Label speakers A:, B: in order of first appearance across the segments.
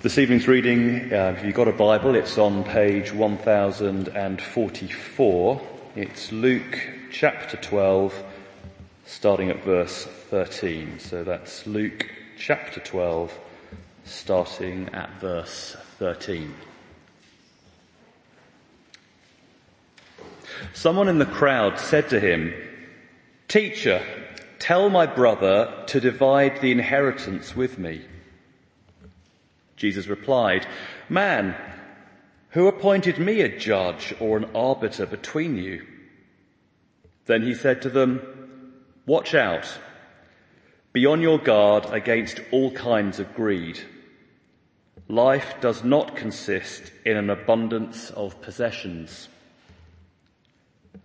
A: This evening's reading, uh, if you've got a Bible, it's on page 1044. It's Luke chapter 12, starting at verse 13. So that's Luke chapter 12, starting at verse 13. Someone in the crowd said to him, Teacher, tell my brother to divide the inheritance with me. Jesus replied, Man, who appointed me a judge or an arbiter between you? Then he said to them, Watch out. Be on your guard against all kinds of greed. Life does not consist in an abundance of possessions.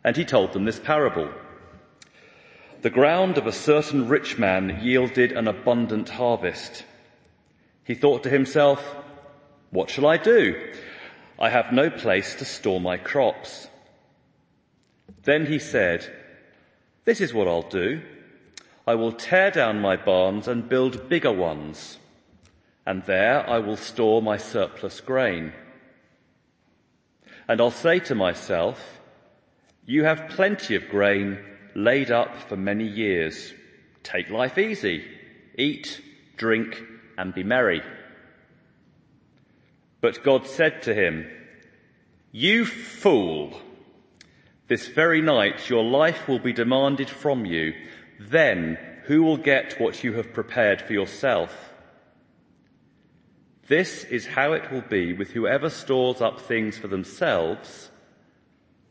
A: And he told them this parable. The ground of a certain rich man yielded an abundant harvest. He thought to himself, what shall I do? I have no place to store my crops. Then he said, this is what I'll do. I will tear down my barns and build bigger ones, and there I will store my surplus grain. And I'll say to myself, you have plenty of grain laid up for many years. Take life easy. Eat, drink, and be merry. But God said to him, You fool! This very night your life will be demanded from you. Then who will get what you have prepared for yourself? This is how it will be with whoever stores up things for themselves,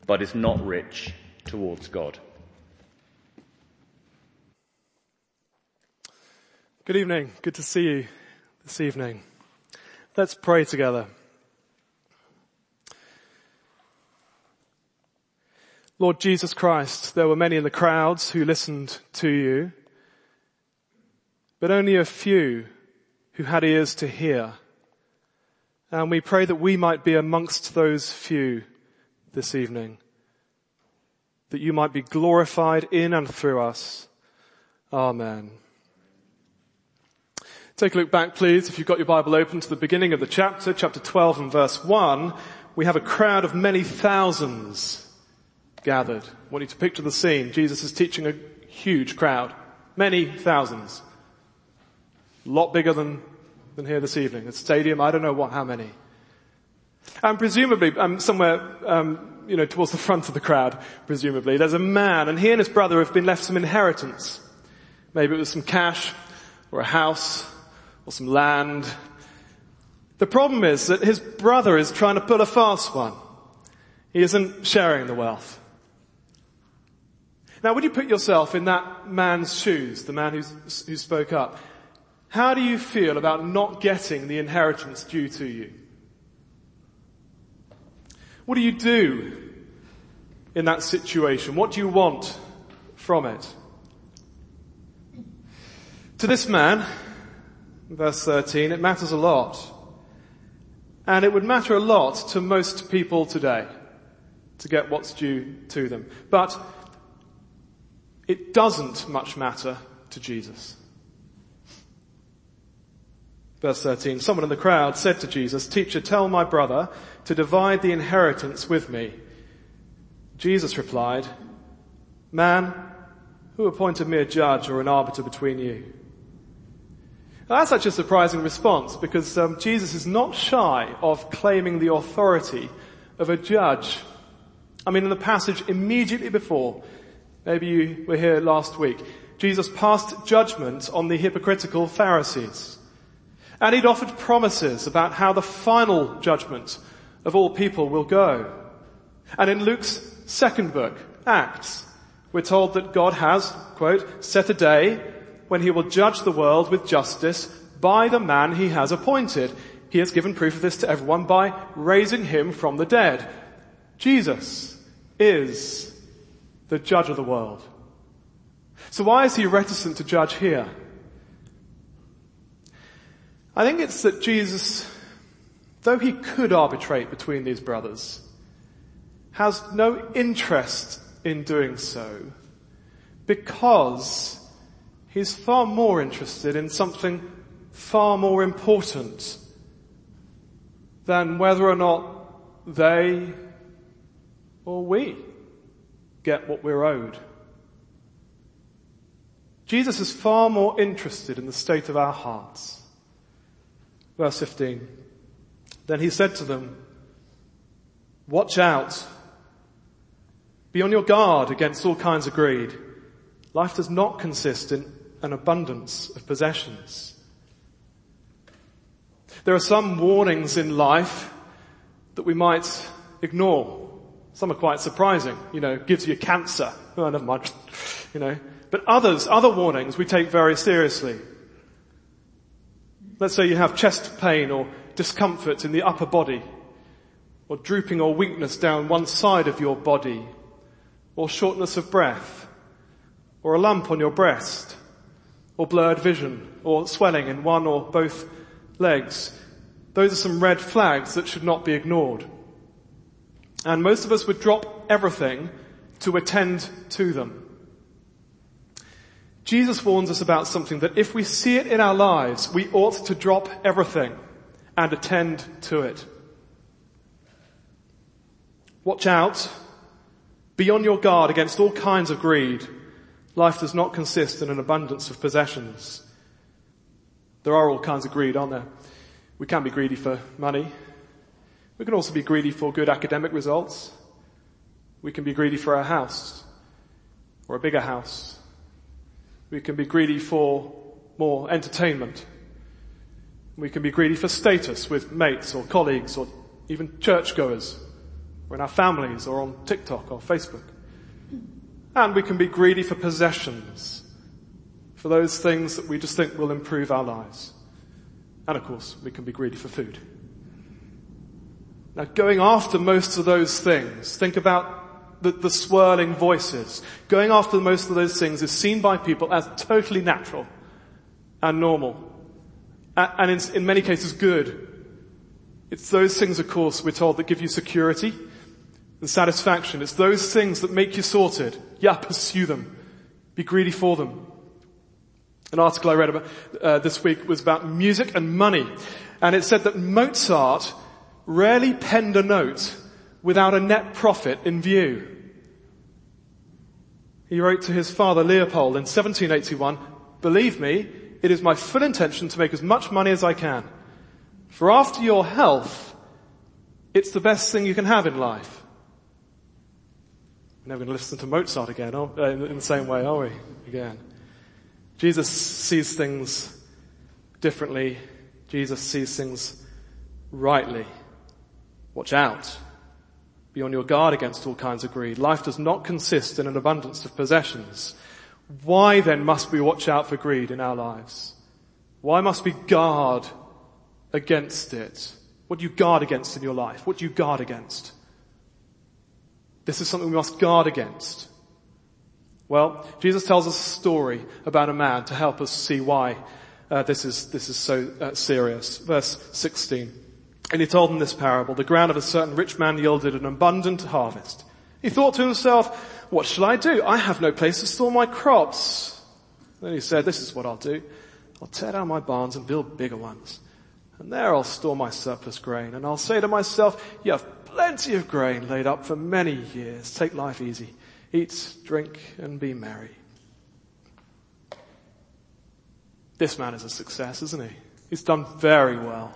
A: but is not rich towards God.
B: Good evening. Good to see you this evening. Let's pray together. Lord Jesus Christ, there were many in the crowds who listened to you, but only a few who had ears to hear. And we pray that we might be amongst those few this evening, that you might be glorified in and through us. Amen. Take a look back please, if you've got your Bible open to the beginning of the chapter, chapter 12 and verse 1. We have a crowd of many thousands gathered. I want you to picture the scene. Jesus is teaching a huge crowd. Many thousands. A lot bigger than, than here this evening. A stadium, I don't know what, how many. And presumably, um, somewhere, um, you know, towards the front of the crowd, presumably, there's a man, and he and his brother have been left some inheritance. Maybe it was some cash, or a house, or some land. The problem is that his brother is trying to pull a fast one. He isn't sharing the wealth. Now would you put yourself in that man's shoes, the man who's, who spoke up? How do you feel about not getting the inheritance due to you? What do you do in that situation? What do you want from it? To this man, verse 13, it matters a lot. And it would matter a lot to most people today to get what's due to them. But it doesn't much matter to Jesus. Verse 13, someone in the crowd said to Jesus, teacher, tell my brother to divide the inheritance with me. Jesus replied, man, who appointed me a judge or an arbiter between you? Now that's such a surprising response because um, Jesus is not shy of claiming the authority of a judge. I mean, in the passage immediately before, maybe you were here last week, Jesus passed judgment on the hypocritical Pharisees. And he'd offered promises about how the final judgment of all people will go. And in Luke's second book, Acts, we're told that God has, quote, set a day when he will judge the world with justice by the man he has appointed. He has given proof of this to everyone by raising him from the dead. Jesus is the judge of the world. So why is he reticent to judge here? I think it's that Jesus, though he could arbitrate between these brothers, has no interest in doing so because He's far more interested in something far more important than whether or not they or we get what we're owed. Jesus is far more interested in the state of our hearts. Verse 15. Then he said to them, watch out. Be on your guard against all kinds of greed. Life does not consist in an abundance of possessions. There are some warnings in life that we might ignore. Some are quite surprising. You know, gives you cancer. Oh, never mind. You know, but others, other warnings we take very seriously. Let's say you have chest pain or discomfort in the upper body, or drooping or weakness down one side of your body, or shortness of breath, or a lump on your breast, or blurred vision, or swelling in one or both legs. Those are some red flags that should not be ignored. And most of us would drop everything to attend to them. Jesus warns us about something that if we see it in our lives, we ought to drop everything and attend to it. Watch out. Be on your guard against all kinds of greed. Life does not consist in an abundance of possessions. There are all kinds of greed, aren't there? We can be greedy for money. We can also be greedy for good academic results. We can be greedy for a house or a bigger house we can be greedy for more entertainment. We can be greedy for status with mates or colleagues or even churchgoers or in our families or on TikTok or Facebook. And we can be greedy for possessions, for those things that we just think will improve our lives. And of course, we can be greedy for food. Now going after most of those things, think about the, the swirling voices. Going after most of those things is seen by people as totally natural and normal. And in, in many cases good. It's those things, of course, we're told that give you security and satisfaction. It's those things that make you sorted. Yeah, pursue them. Be greedy for them. An article I read about uh, this week was about music and money. And it said that Mozart rarely penned a note without a net profit in view. He wrote to his father Leopold in 1781, believe me, it is my full intention to make as much money as I can. For after your health, it's the best thing you can have in life. We're never going to listen to Mozart again, uh, in the same way, are we? Again. Jesus sees things differently. Jesus sees things rightly. Watch out. Be on your guard against all kinds of greed. Life does not consist in an abundance of possessions. Why then must we watch out for greed in our lives? Why must we guard against it? What do you guard against in your life? What do you guard against? This is something we must guard against. Well, Jesus tells us a story about a man to help us see why uh, this is this is so uh, serious. Verse 16. And he told them this parable. The ground of a certain rich man yielded an abundant harvest. He thought to himself, what shall I do? I have no place to store my crops. Then he said, this is what I'll do. I'll tear down my barns and build bigger ones. And there I'll store my surplus grain. And I'll say to myself, you have plenty of grain laid up for many years. Take life easy. Eat, drink, and be merry. This man is a success, isn't he? He's done very well.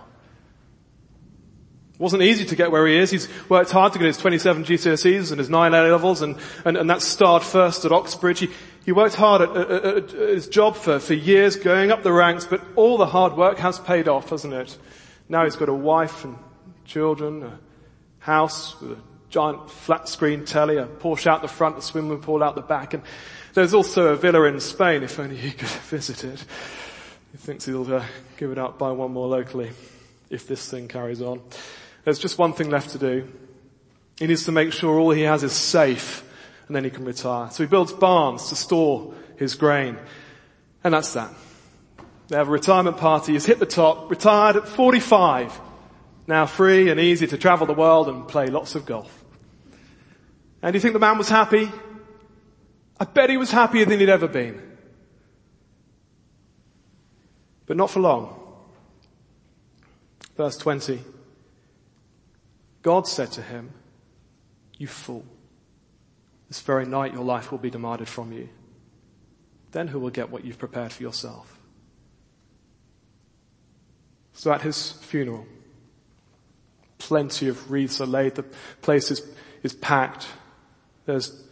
B: It wasn't easy to get where he is. He's worked hard to get his 27 GCSEs and his 9 A levels and, and, and that starred first at Oxbridge. He, he worked hard at, at, at, his job for, for years, going up the ranks, but all the hard work has paid off, hasn't it? Now he's got a wife and children, house with a giant flat screen telly, a Porsche out the front, a swimming pool out the back, and there's also a villa in Spain if only he could visit it. He thinks he'll uh, give it up, buy one more locally if this thing carries on. There's just one thing left to do. He needs to make sure all he has is safe and then he can retire. So he builds barns to store his grain. And that's that. They have a retirement party. He's hit the top, retired at 45. Now free and easy to travel the world and play lots of golf. And do you think the man was happy? I bet he was happier than he'd ever been. But not for long. Verse 20. God said to him, you fool. This very night your life will be demanded from you. Then who will get what you've prepared for yourself? So at his funeral, plenty of wreaths are laid, the place is, is packed, there's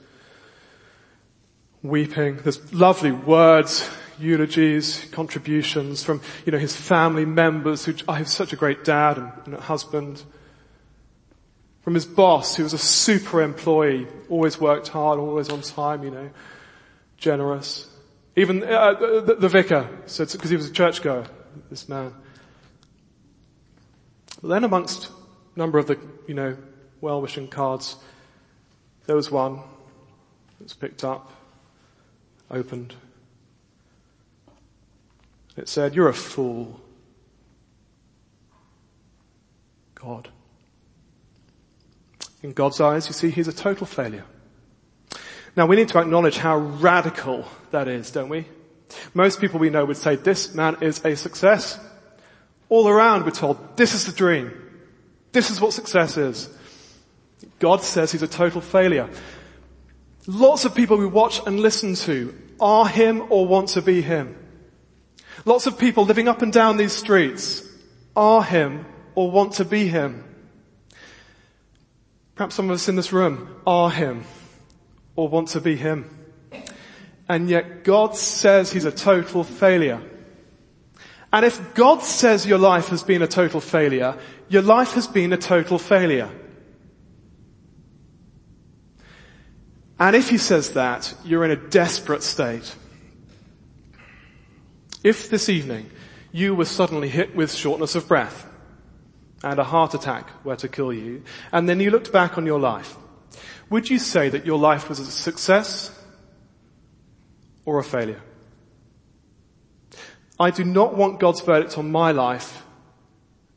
B: weeping, there's lovely words, eulogies, contributions from, you know, his family members who, I have such a great dad and, and husband, from his boss, who was a super employee, always worked hard, always on time, you know, generous. Even uh, the, the, vicar said, because he was a churchgoer, this man. But then amongst a number of the, you know, well-wishing cards, there was one that was picked up, opened. It said, you're a fool. God. In God's eyes, you see, he's a total failure. Now we need to acknowledge how radical that is, don't we? Most people we know would say this man is a success. All around we're told this is the dream. This is what success is. God says he's a total failure. Lots of people we watch and listen to are him or want to be him. Lots of people living up and down these streets are him or want to be him. Perhaps some of us in this room are him or want to be him. And yet God says he's a total failure. And if God says your life has been a total failure, your life has been a total failure. And if he says that, you're in a desperate state. If this evening you were suddenly hit with shortness of breath, and a heart attack were to kill you, and then you looked back on your life, would you say that your life was a success or a failure? I do not want God's verdict on my life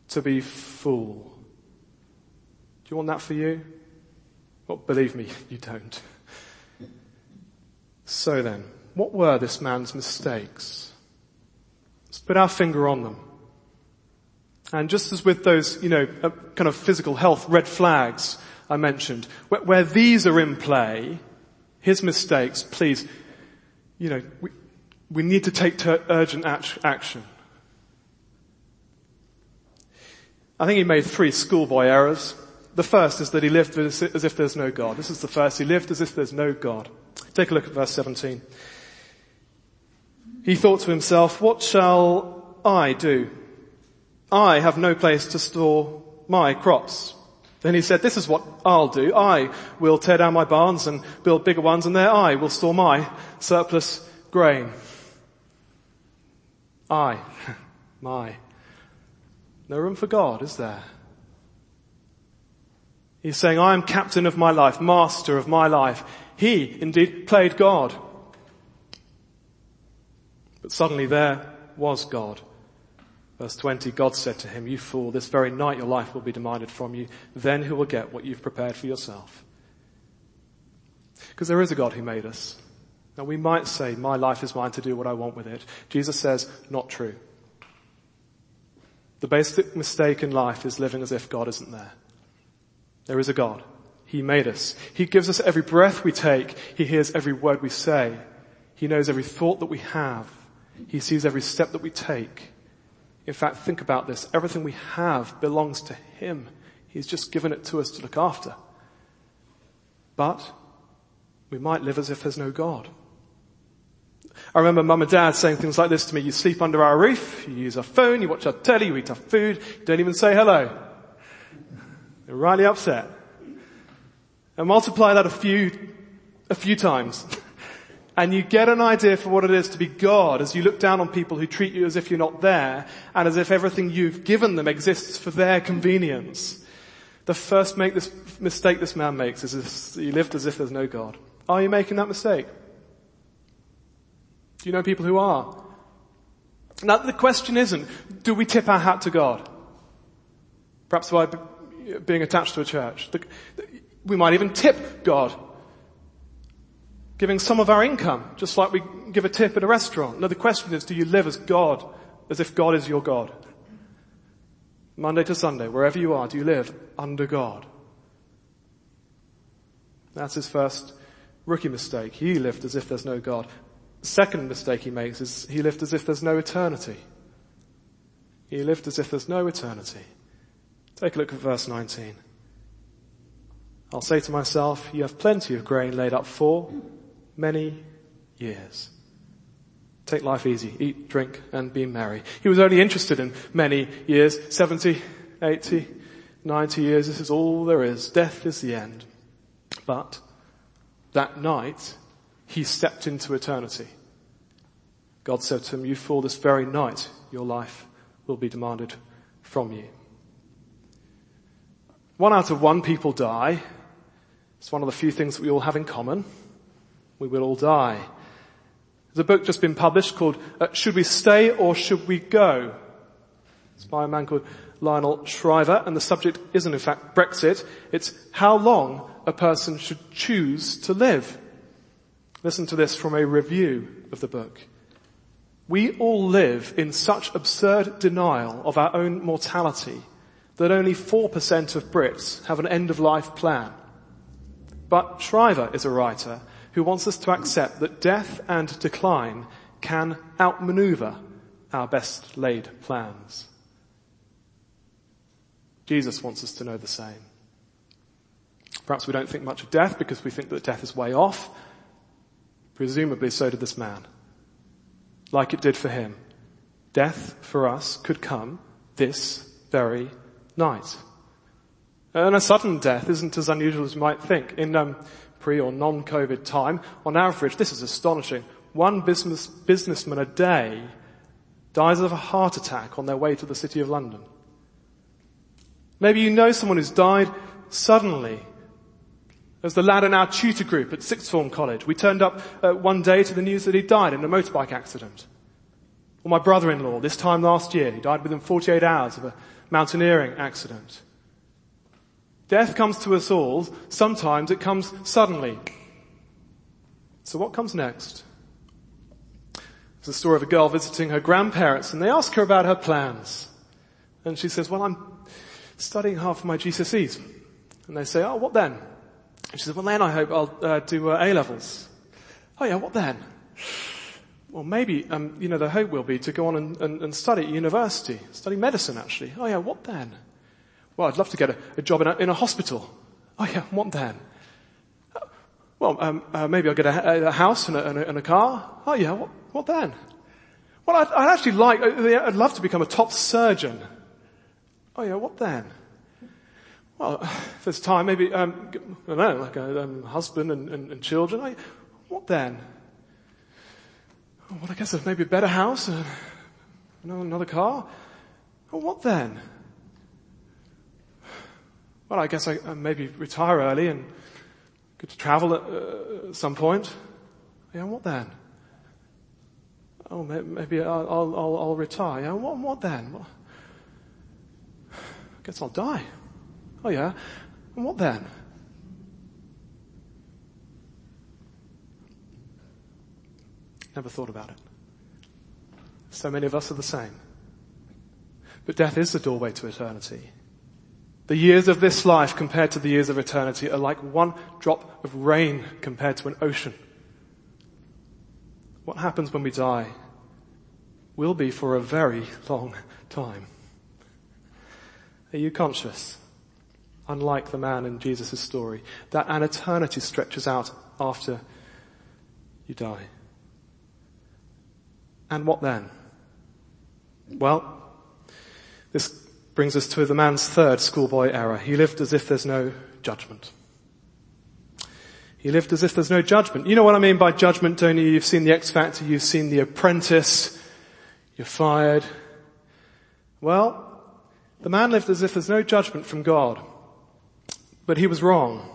B: to be fool. Do you want that for you? Well, believe me, you don't. So then, what were this man's mistakes? Let's put our finger on them. And just as with those, you know, uh, kind of physical health red flags I mentioned, where, where these are in play, his mistakes, please, you know, we, we need to take ter- urgent action. I think he made three schoolboy errors. The first is that he lived as if there's no God. This is the first. He lived as if there's no God. Take a look at verse 17. He thought to himself, what shall I do? I have no place to store my crops. Then he said, this is what I'll do. I will tear down my barns and build bigger ones and there I will store my surplus grain. I, my. No room for God, is there? He's saying, I am captain of my life, master of my life. He indeed played God. But suddenly there was God. Verse 20, God said to him, you fool, this very night your life will be demanded from you. Then who will get what you've prepared for yourself? Because there is a God who made us. Now we might say, my life is mine to do what I want with it. Jesus says, not true. The basic mistake in life is living as if God isn't there. There is a God. He made us. He gives us every breath we take. He hears every word we say. He knows every thought that we have. He sees every step that we take. In fact, think about this. Everything we have belongs to Him. He's just given it to us to look after. But we might live as if there's no God. I remember mum and dad saying things like this to me. You sleep under our roof, you use our phone, you watch our telly, you eat our food, you don't even say hello. They're rightly upset. And multiply that a few, a few times. and you get an idea for what it is to be God as you look down on people who treat you as if you're not there and as if everything you've given them exists for their convenience. The first this mistake this man makes is he lived as if there's no God. Are you making that mistake? Do you know people who are? Now the question isn't, do we tip our hat to God? Perhaps by being attached to a church. We might even tip God giving some of our income, just like we give a tip at a restaurant. No, the question is, do you live as God, as if God is your God? Monday to Sunday, wherever you are, do you live under God? That's his first rookie mistake. He lived as if there's no God. Second mistake he makes is he lived as if there's no eternity. He lived as if there's no eternity. Take a look at verse 19. I'll say to myself, you have plenty of grain laid up for many years. Take life easy, eat, drink, and be merry. He was only interested in many years, 70, 80, 90 years. This is all there is. Death is the end. But that night, he stepped into eternity. God said to him, you fool, this very night your life will be demanded from you. One out of one people die. It's one of the few things that we all have in common. We will all die. There's a book just been published called uh, Should We Stay or Should We Go? It's by a man called Lionel Shriver and the subject isn't in fact Brexit. It's how long a person should choose to live. Listen to this from a review of the book. We all live in such absurd denial of our own mortality that only 4% of Brits have an end of life plan. But Shriver is a writer who wants us to accept that death and decline can outmaneuver our best laid plans. Jesus wants us to know the same. Perhaps we don't think much of death because we think that death is way off. Presumably so did this man. Like it did for him. Death for us could come this very night. And a sudden death isn't as unusual as you might think. In um, pre or non-COVID time, on average, this is astonishing, one business, businessman a day dies of a heart attack on their way to the city of London. Maybe you know someone who's died suddenly. There's the lad in our tutor group at sixth form college. We turned up uh, one day to the news that he died in a motorbike accident. Or my brother-in-law, this time last year, he died within 48 hours of a mountaineering accident. Death comes to us all. Sometimes it comes suddenly. So what comes next? It's the story of a girl visiting her grandparents and they ask her about her plans. And she says, well, I'm studying hard for my GCSEs. And they say, oh, what then? She says, well then I hope I'll uh, do uh, A-levels. Oh yeah, what then? Well maybe, um, you know, the hope will be to go on and, and, and study at university, study medicine actually. Oh yeah, what then? Well, I'd love to get a, a job in a, in a, hospital. Oh yeah, what then? Well, um, uh, maybe I'll get a, a house and a, and, and a, car. Oh yeah, what, what then? Well, I'd, I'd, actually like, uh, I'd love to become a top surgeon. Oh yeah, what then? Well, if there's time, maybe, um, I don't know, like a um, husband and, and, and children. Oh, what then? Well, I guess maybe a better house, uh, another car. Well, what then? well, I guess I uh, maybe retire early and get to travel at uh, some point. Yeah, what then? Oh, maybe I'll, I'll, I'll retire. Yeah, what, what then? Well, I guess I'll die. Oh yeah, and what then? Never thought about it. So many of us are the same. But death is the doorway to eternity. The years of this life compared to the years of eternity are like one drop of rain compared to an ocean. What happens when we die will be for a very long time. Are you conscious, unlike the man in Jesus' story, that an eternity stretches out after you die? And what then? Well, this brings us to the man's third schoolboy error. He lived as if there's no judgment. He lived as if there's no judgment. You know what I mean by judgment, don't you? You've seen the X Factor, you've seen the apprentice, you're fired. Well, the man lived as if there's no judgment from God. But he was wrong.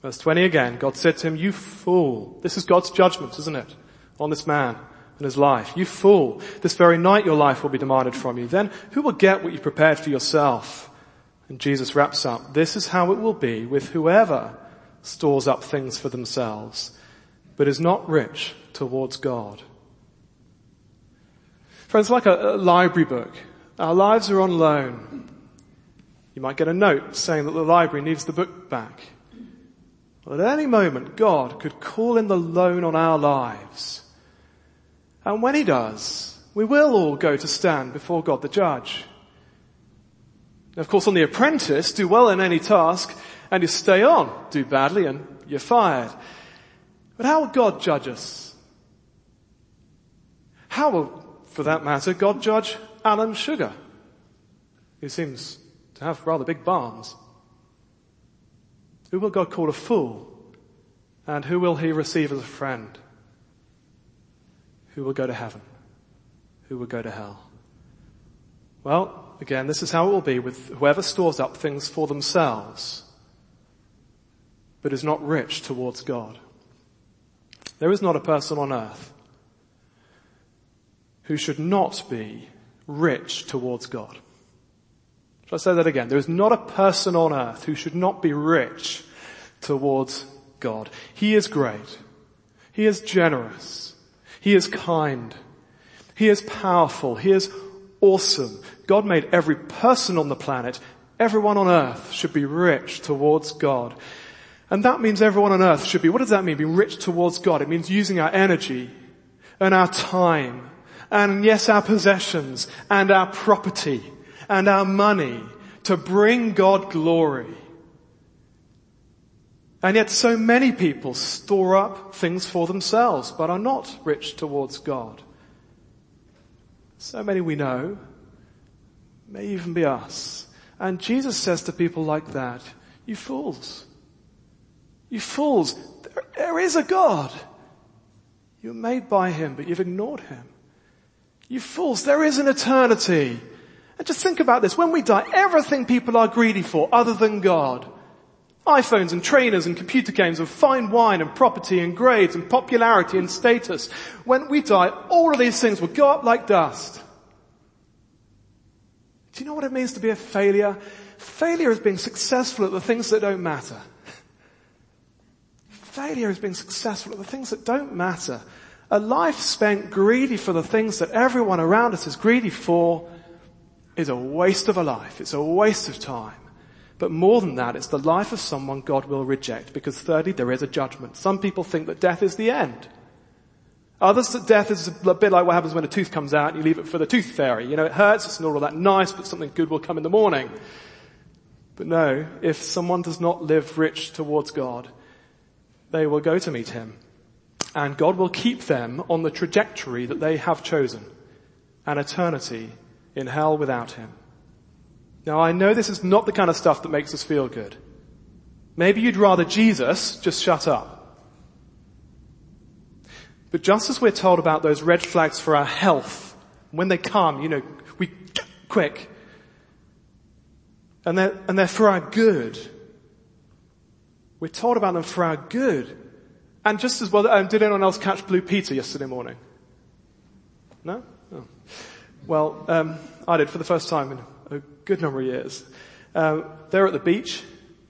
B: Verse 20 again, God said to him, you fool. This is God's judgment, isn't it? On this man and his life. You fool. This very night your life will be demanded from you. Then who will get what you prepared for yourself? And Jesus wraps up, this is how it will be with whoever stores up things for themselves, but is not rich towards God. Friends, like a, a library book Our lives are on loan. You might get a note saying that the library needs the book back. Well, at any moment, God could call in the loan on our lives. And when He does, we will all go to stand before God the judge. Of course, on The Apprentice, do well in any task and you stay on. Do badly and you're fired. But how will God judge us? How will, for that matter, God judge Alan Sugar, who seems to have rather big barns? Who will God call a fool? And who will he receive as a friend? Who will go to heaven? Who will go to hell? Well, again, this is how it will be with whoever stores up things for themselves, but is not rich towards God. There is not a person on earth who should not be rich towards God. Shall I say that again? There is not a person on earth who should not be rich towards God. He is great. He is generous. He is kind. He is powerful. He is awesome. God made every person on the planet, everyone on earth should be rich towards God. And that means everyone on earth should be, what does that mean? Be rich towards God. It means using our energy and our time and yes, our possessions and our property and our money to bring God glory. And yet so many people store up things for themselves but are not rich towards God. So many we know, may even be us. And Jesus says to people like that, you fools. You fools. there, there is a God. You're made by Him, but you've ignored Him. You fools, there is an eternity. And just think about this. When we die, everything people are greedy for other than God. iPhones and trainers and computer games and fine wine and property and grades and popularity and status. When we die, all of these things will go up like dust. Do you know what it means to be a failure? Failure is being successful at the things that don't matter. Failure is being successful at the things that don't matter. A life spent greedy for the things that everyone around us is greedy for is a waste of a life. It's a waste of time. But more than that, it's the life of someone God will reject because thirdly, there is a judgment. Some people think that death is the end. Others that death is a bit like what happens when a tooth comes out and you leave it for the tooth fairy. You know, it hurts, it's not all that nice, but something good will come in the morning. But no, if someone does not live rich towards God, they will go to meet Him. And God will keep them on the trajectory that they have chosen. An eternity in hell without Him. Now I know this is not the kind of stuff that makes us feel good. Maybe you'd rather Jesus just shut up. But just as we're told about those red flags for our health, when they come, you know, we quick. And they're, and they're for our good. We're told about them for our good. And just as well, um, did anyone else catch Blue Peter yesterday morning? No? Well, um, I did for the first time in a good number of years. Uh, they're at the beach,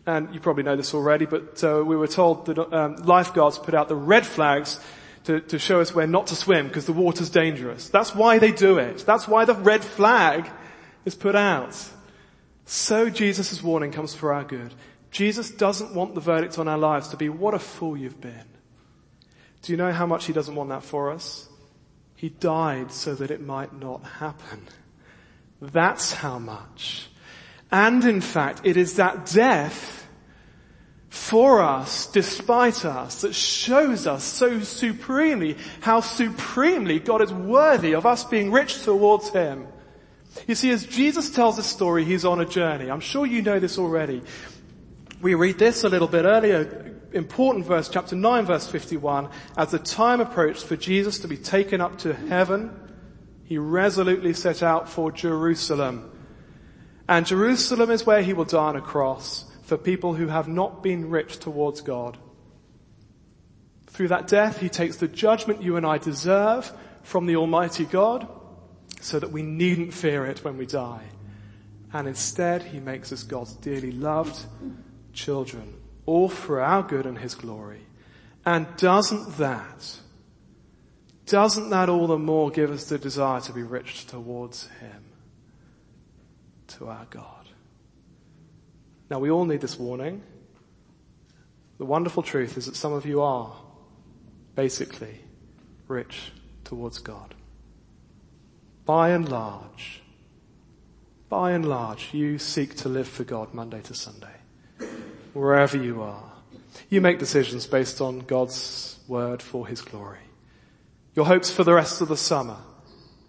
B: and you probably know this already, but uh, we were told that um, lifeguards put out the red flags to, to show us where not to swim because the water's dangerous. That's why they do it. That's why the red flag is put out. So Jesus' warning comes for our good. Jesus doesn't want the verdict on our lives to be, what a fool you've been. Do you know how much he doesn't want that for us? He died so that it might not happen. That's how much. And in fact, it is that death for us, despite us, that shows us so supremely how supremely God is worthy of us being rich towards Him. You see, as Jesus tells the story, He's on a journey. I'm sure you know this already. We read this a little bit earlier, important verse, chapter 9 verse 51. As the time approached for Jesus to be taken up to heaven, He resolutely set out for Jerusalem. And Jerusalem is where He will die on a cross for people who have not been rich towards God. Through that death, he takes the judgment you and I deserve from the Almighty God so that we needn't fear it when we die. And instead, he makes us God's dearly loved children, all for our good and his glory. And doesn't that, doesn't that all the more give us the desire to be rich towards him? to our God. Now we all need this warning. The wonderful truth is that some of you are basically rich towards God. By and large, by and large, you seek to live for God Monday to Sunday, wherever you are. You make decisions based on God's word for His glory. Your hopes for the rest of the summer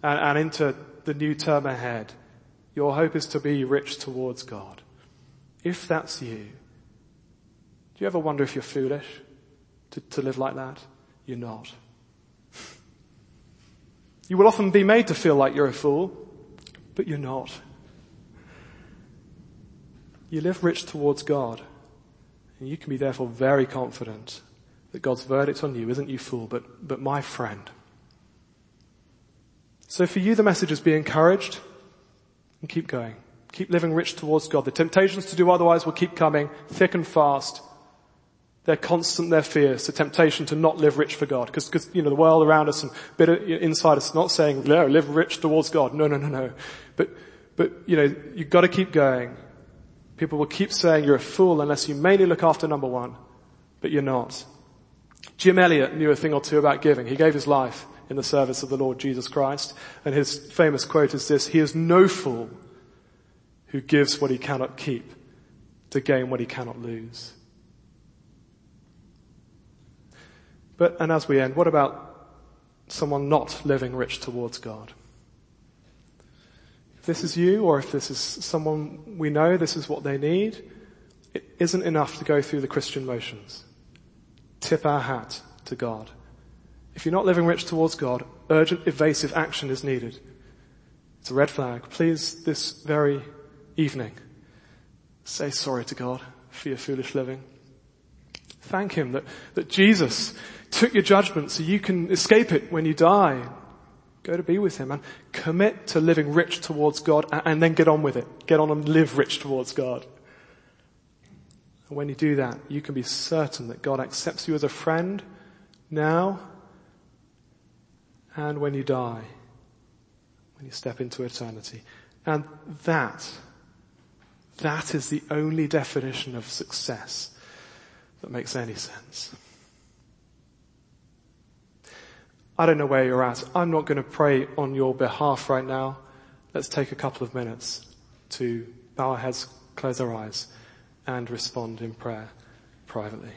B: and, and into the new term ahead, your hope is to be rich towards God. If that's you, do you ever wonder if you're foolish to, to live like that? You're not. You will often be made to feel like you're a fool, but you're not. You live rich towards God, and you can be therefore very confident that God's verdict on you isn't you fool, but, but my friend. So for you the message is be encouraged and keep going. Keep living rich towards God. The temptations to do otherwise will keep coming thick and fast. They're constant, they're fierce. The temptation to not live rich for God. Because, you know, the world around us and bit inside us not saying, no, live rich towards God. No, no, no, no. But, but, you know, you've got to keep going. People will keep saying you're a fool unless you mainly look after number one. But you're not. Jim Elliot knew a thing or two about giving. He gave his life in the service of the Lord Jesus Christ. And his famous quote is this, He is no fool who gives what he cannot keep to gain what he cannot lose. But, and as we end, what about someone not living rich towards God? This is you, or if this is someone we know, this is what they need, it isn't enough to go through the Christian motions. Tip our hat to God. If you're not living rich towards God, urgent evasive action is needed. It's a red flag. Please, this very evening, say sorry to God for your foolish living. Thank Him that, that Jesus took your judgment so you can escape it when you die. Go to be with Him and commit to living rich towards God and, and then get on with it. Get on and live rich towards God. And when you do that, you can be certain that God accepts you as a friend now and when you die, when you step into eternity. And that, that is the only definition of success that makes any sense. I don't know where you're at. I'm not going to pray on your behalf right now. Let's take a couple of minutes to bow our heads, close our eyes, and respond in prayer privately.